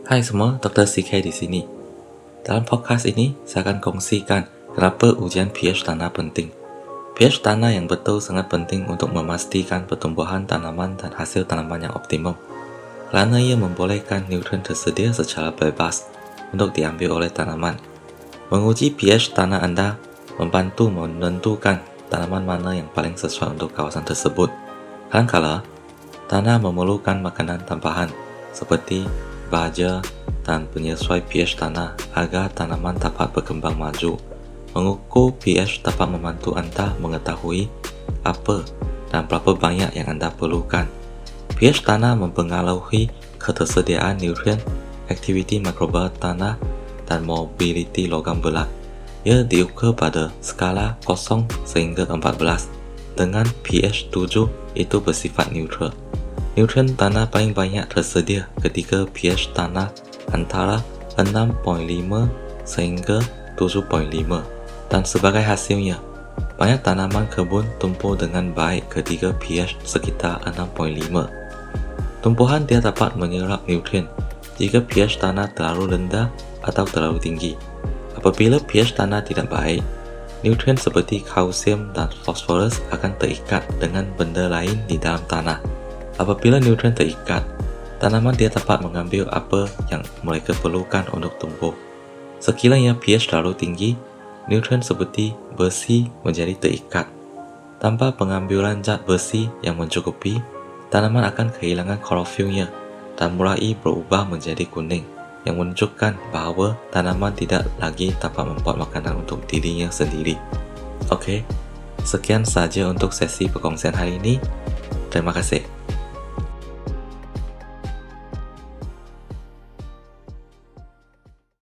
Hai semua, Dr. CK di sini. Dalam podcast ini, saya akan kongsikan kenapa ujian pH tanah penting. pH tanah yang betul sangat penting untuk memastikan pertumbuhan tanaman dan hasil tanaman yang optimum. Kerana ia membolehkan nutrien tersedia secara bebas untuk diambil oleh tanaman. Menguji pH tanah anda membantu menentukan tanaman mana yang paling sesuai untuk kawasan tersebut. Kadangkala, tanah memerlukan makanan tambahan seperti baja dan penyesuai pH tanah agar tanaman dapat berkembang maju. Mengukur pH dapat membantu anda mengetahui apa dan berapa banyak yang anda perlukan. pH tanah mempengaruhi ketersediaan nutrien, aktiviti mikroba tanah dan mobiliti logam berat. Ia diukur pada skala 0 sehingga 14 dengan pH 7 itu bersifat neutral. Nutrien tanah paling banyak tersedia ketika pH tanah antara 6.5 sehingga 7.5 dan sebagai hasilnya, banyak tanaman kebun tumbuh dengan baik ketika pH sekitar 6.5. Tumbuhan dia dapat menyerap nutrien jika pH tanah terlalu rendah atau terlalu tinggi. Apabila pH tanah tidak baik, nutrien seperti kalsium dan fosforus akan terikat dengan benda lain di dalam tanah. Apabila nutrien terikat, tanaman dia dapat mengambil apa yang mereka perlukan untuk tumbuh. Sekiranya pH terlalu tinggi, nutrien seperti besi menjadi terikat. Tanpa pengambilan zat besi yang mencukupi, tanaman akan kehilangan klorofilnya dan mulai berubah menjadi kuning yang menunjukkan bahawa tanaman tidak lagi dapat membuat makanan untuk dirinya sendiri. Okey, sekian saja untuk sesi perkongsian hari ini. Terima kasih.